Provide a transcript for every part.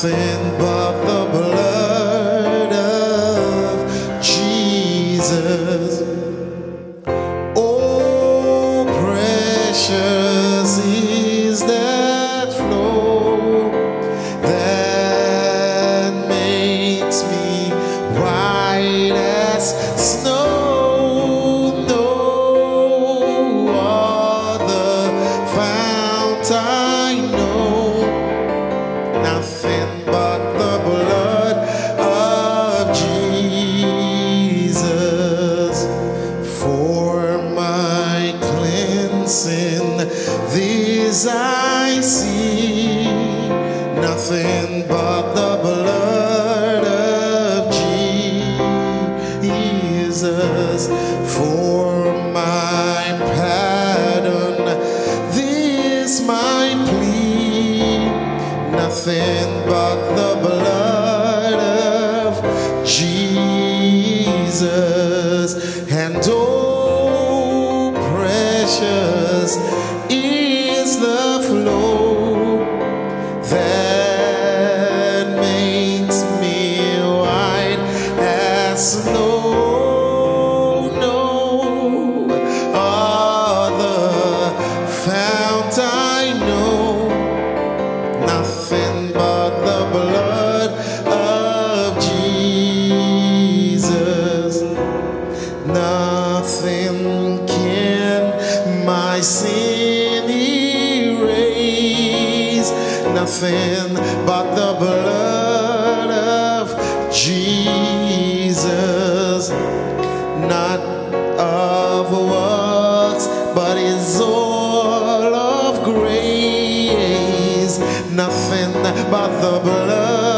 sin, nothing but the nothing but the blood of Jesus, not of works, but is all of grace, nothing but the blood.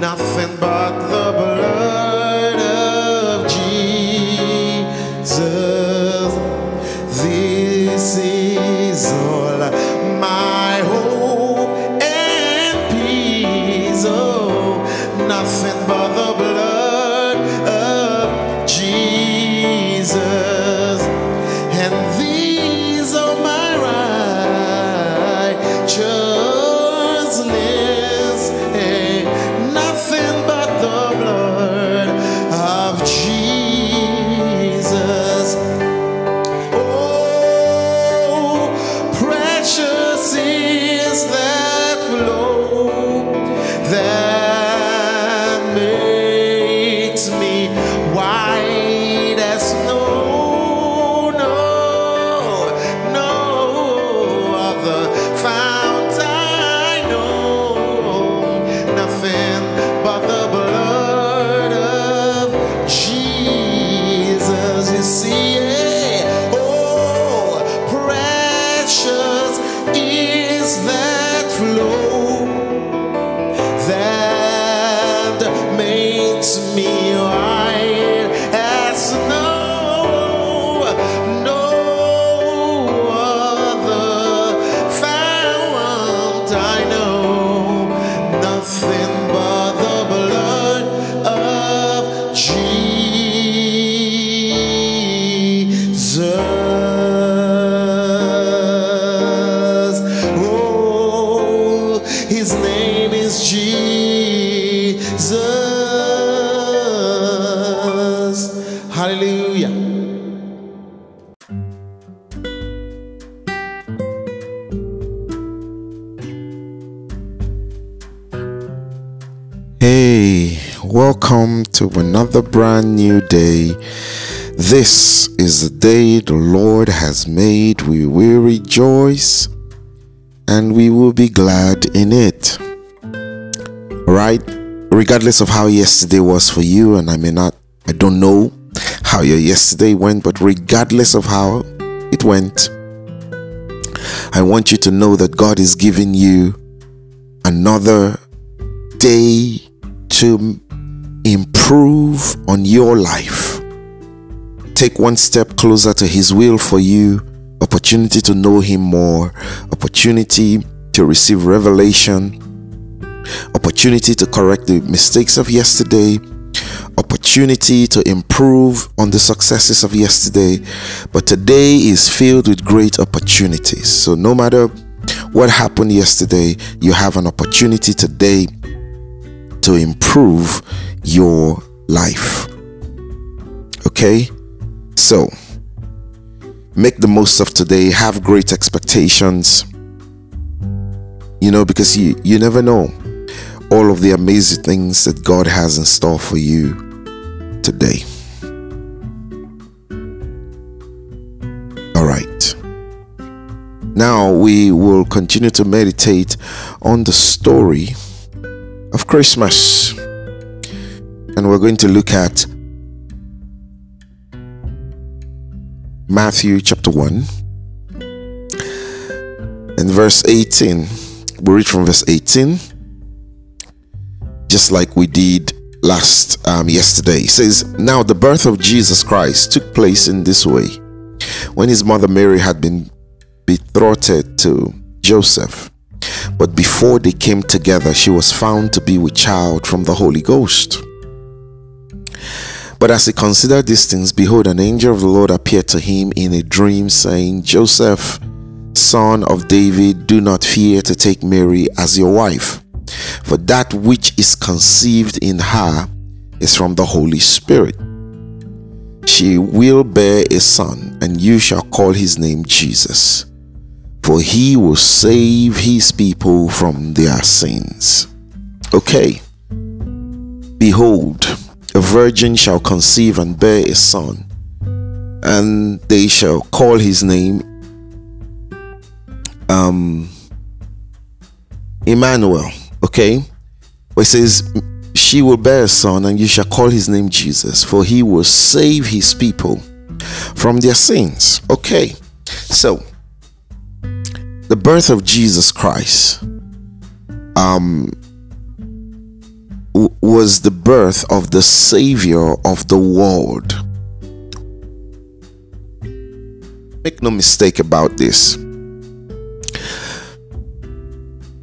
nothing but the Welcome to another brand new day. This is the day the Lord has made. We will rejoice and we will be glad in it. Right? Regardless of how yesterday was for you, and I may not, I don't know how your yesterday went, but regardless of how it went, I want you to know that God is giving you another day to improve on your life. Take one step closer to His will for you, opportunity to know Him more, opportunity to receive revelation, opportunity to correct the mistakes of yesterday, opportunity to improve on the successes of yesterday. But today is filled with great opportunities. So, no matter what happened yesterday, you have an opportunity today to improve your life. Okay? So, make the most of today, have great expectations. You know, because you, you never know all of the amazing things that God has in store for you today. All right. Now we will continue to meditate on the story Christmas. And we're going to look at Matthew chapter 1 and verse 18. we read from verse 18, just like we did last um, yesterday. It says, Now the birth of Jesus Christ took place in this way. When his mother Mary had been betrothed to Joseph, before they came together, she was found to be with child from the Holy Ghost. But as he considered these things, behold, an angel of the Lord appeared to him in a dream, saying, Joseph, son of David, do not fear to take Mary as your wife, for that which is conceived in her is from the Holy Spirit. She will bear a son, and you shall call his name Jesus for he will save his people from their sins. Okay. Behold, a virgin shall conceive and bear a son, and they shall call his name um Emmanuel. Okay. But it says she will bear a son, and you shall call his name Jesus, for he will save his people from their sins. Okay. So the birth of Jesus Christ um, w- was the birth of the Savior of the world. Make no mistake about this.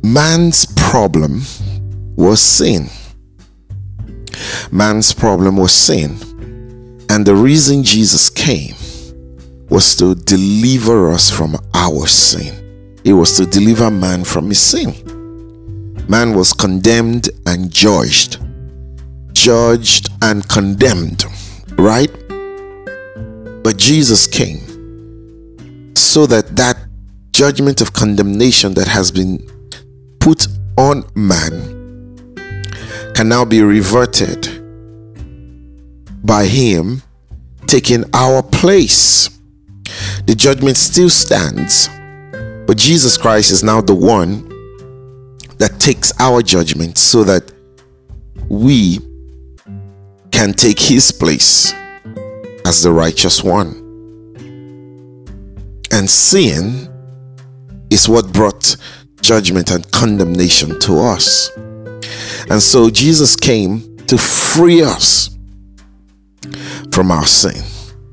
Man's problem was sin. Man's problem was sin. And the reason Jesus came was to deliver us from our sin. It was to deliver man from his sin. Man was condemned and judged. Judged and condemned, right? But Jesus came so that that judgment of condemnation that has been put on man can now be reverted by him taking our place. The judgment still stands but Jesus Christ is now the one that takes our judgment so that we can take his place as the righteous one. And sin is what brought judgment and condemnation to us. And so Jesus came to free us from our sin.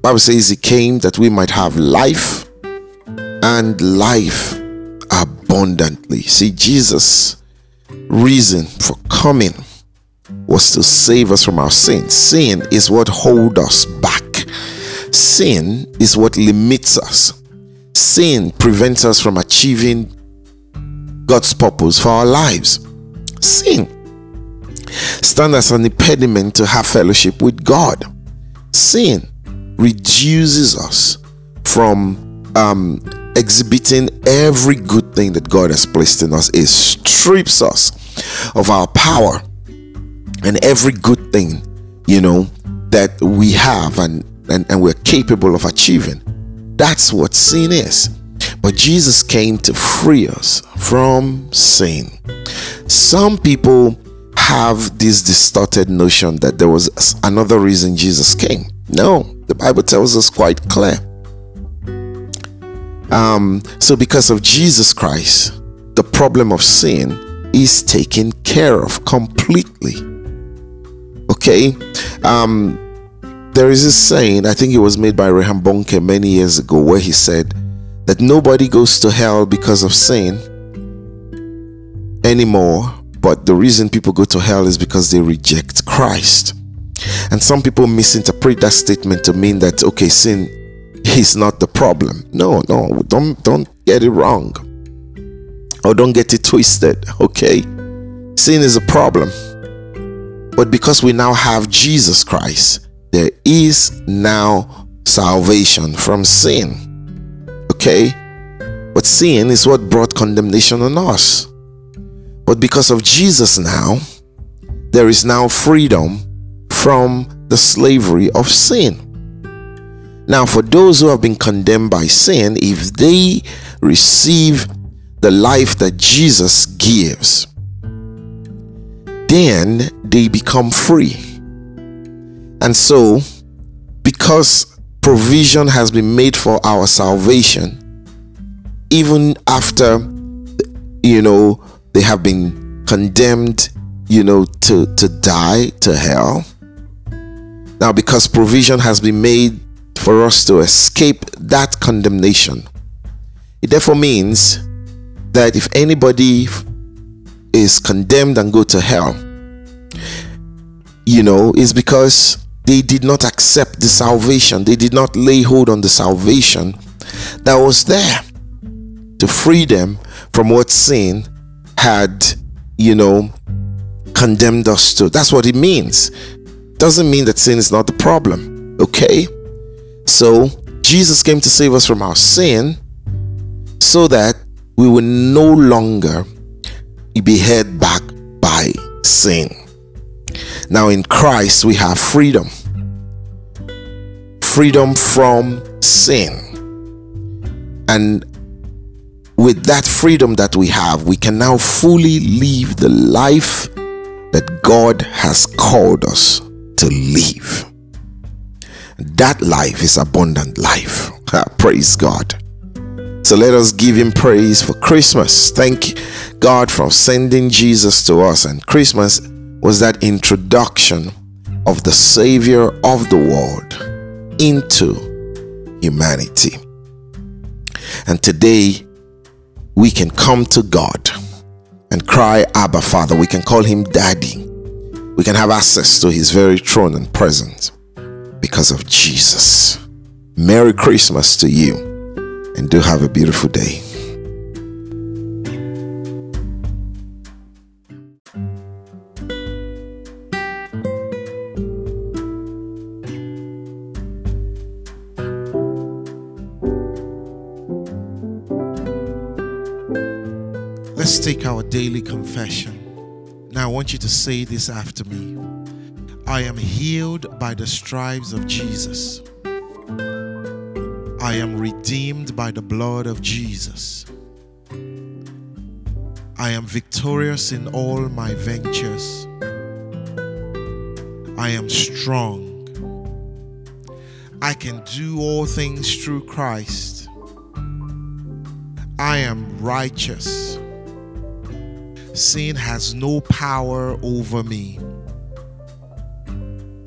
Bible says he came that we might have life and life abundantly. See, Jesus' reason for coming was to save us from our sins. Sin is what holds us back. Sin is what limits us. Sin prevents us from achieving God's purpose for our lives. Sin stands as an impediment to have fellowship with God. Sin reduces us from um, exhibiting every good thing that God has placed in us. It strips us of our power and every good thing, you know, that we have and, and, and we're capable of achieving. That's what sin is. But Jesus came to free us from sin. Some people have this distorted notion that there was another reason Jesus came. No, the Bible tells us quite clear. Um, so, because of Jesus Christ, the problem of sin is taken care of completely. Okay, um, there is a saying, I think it was made by Reinhard Bonnke many years ago, where he said that nobody goes to hell because of sin anymore, but the reason people go to hell is because they reject Christ. And some people misinterpret that statement to mean that okay, sin is not the problem. No, no, don't don't get it wrong. Or don't get it twisted, okay? Sin is a problem. But because we now have Jesus Christ, there is now salvation from sin. Okay? But sin is what brought condemnation on us. But because of Jesus now, there is now freedom from the slavery of sin. Now, for those who have been condemned by sin, if they receive the life that Jesus gives, then they become free. And so, because provision has been made for our salvation, even after, you know, they have been condemned, you know, to, to die to hell. Now, because provision has been made for us to escape that condemnation, it therefore means that if anybody is condemned and go to hell, you know, is because they did not accept the salvation, they did not lay hold on the salvation that was there to free them from what sin had, you know, condemned us to. That's what it means. Doesn't mean that sin is not the problem. Okay? So, Jesus came to save us from our sin so that we will no longer be held back by sin. Now, in Christ, we have freedom freedom from sin. And with that freedom that we have, we can now fully live the life that God has called us to live. That life is abundant life. praise God. So let us give him praise for Christmas. Thank God for sending Jesus to us. And Christmas was that introduction of the Savior of the world into humanity. And today we can come to God and cry, Abba, Father. We can call him Daddy. We can have access to his very throne and presence because of Jesus. Merry Christmas to you and do have a beautiful day. Let's take our daily confession. Now, I want you to say this after me I am healed by the stripes of Jesus. I am redeemed by the blood of Jesus. I am victorious in all my ventures. I am strong. I can do all things through Christ. I am righteous. Sin has no power over me.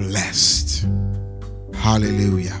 blessed. Hallelujah.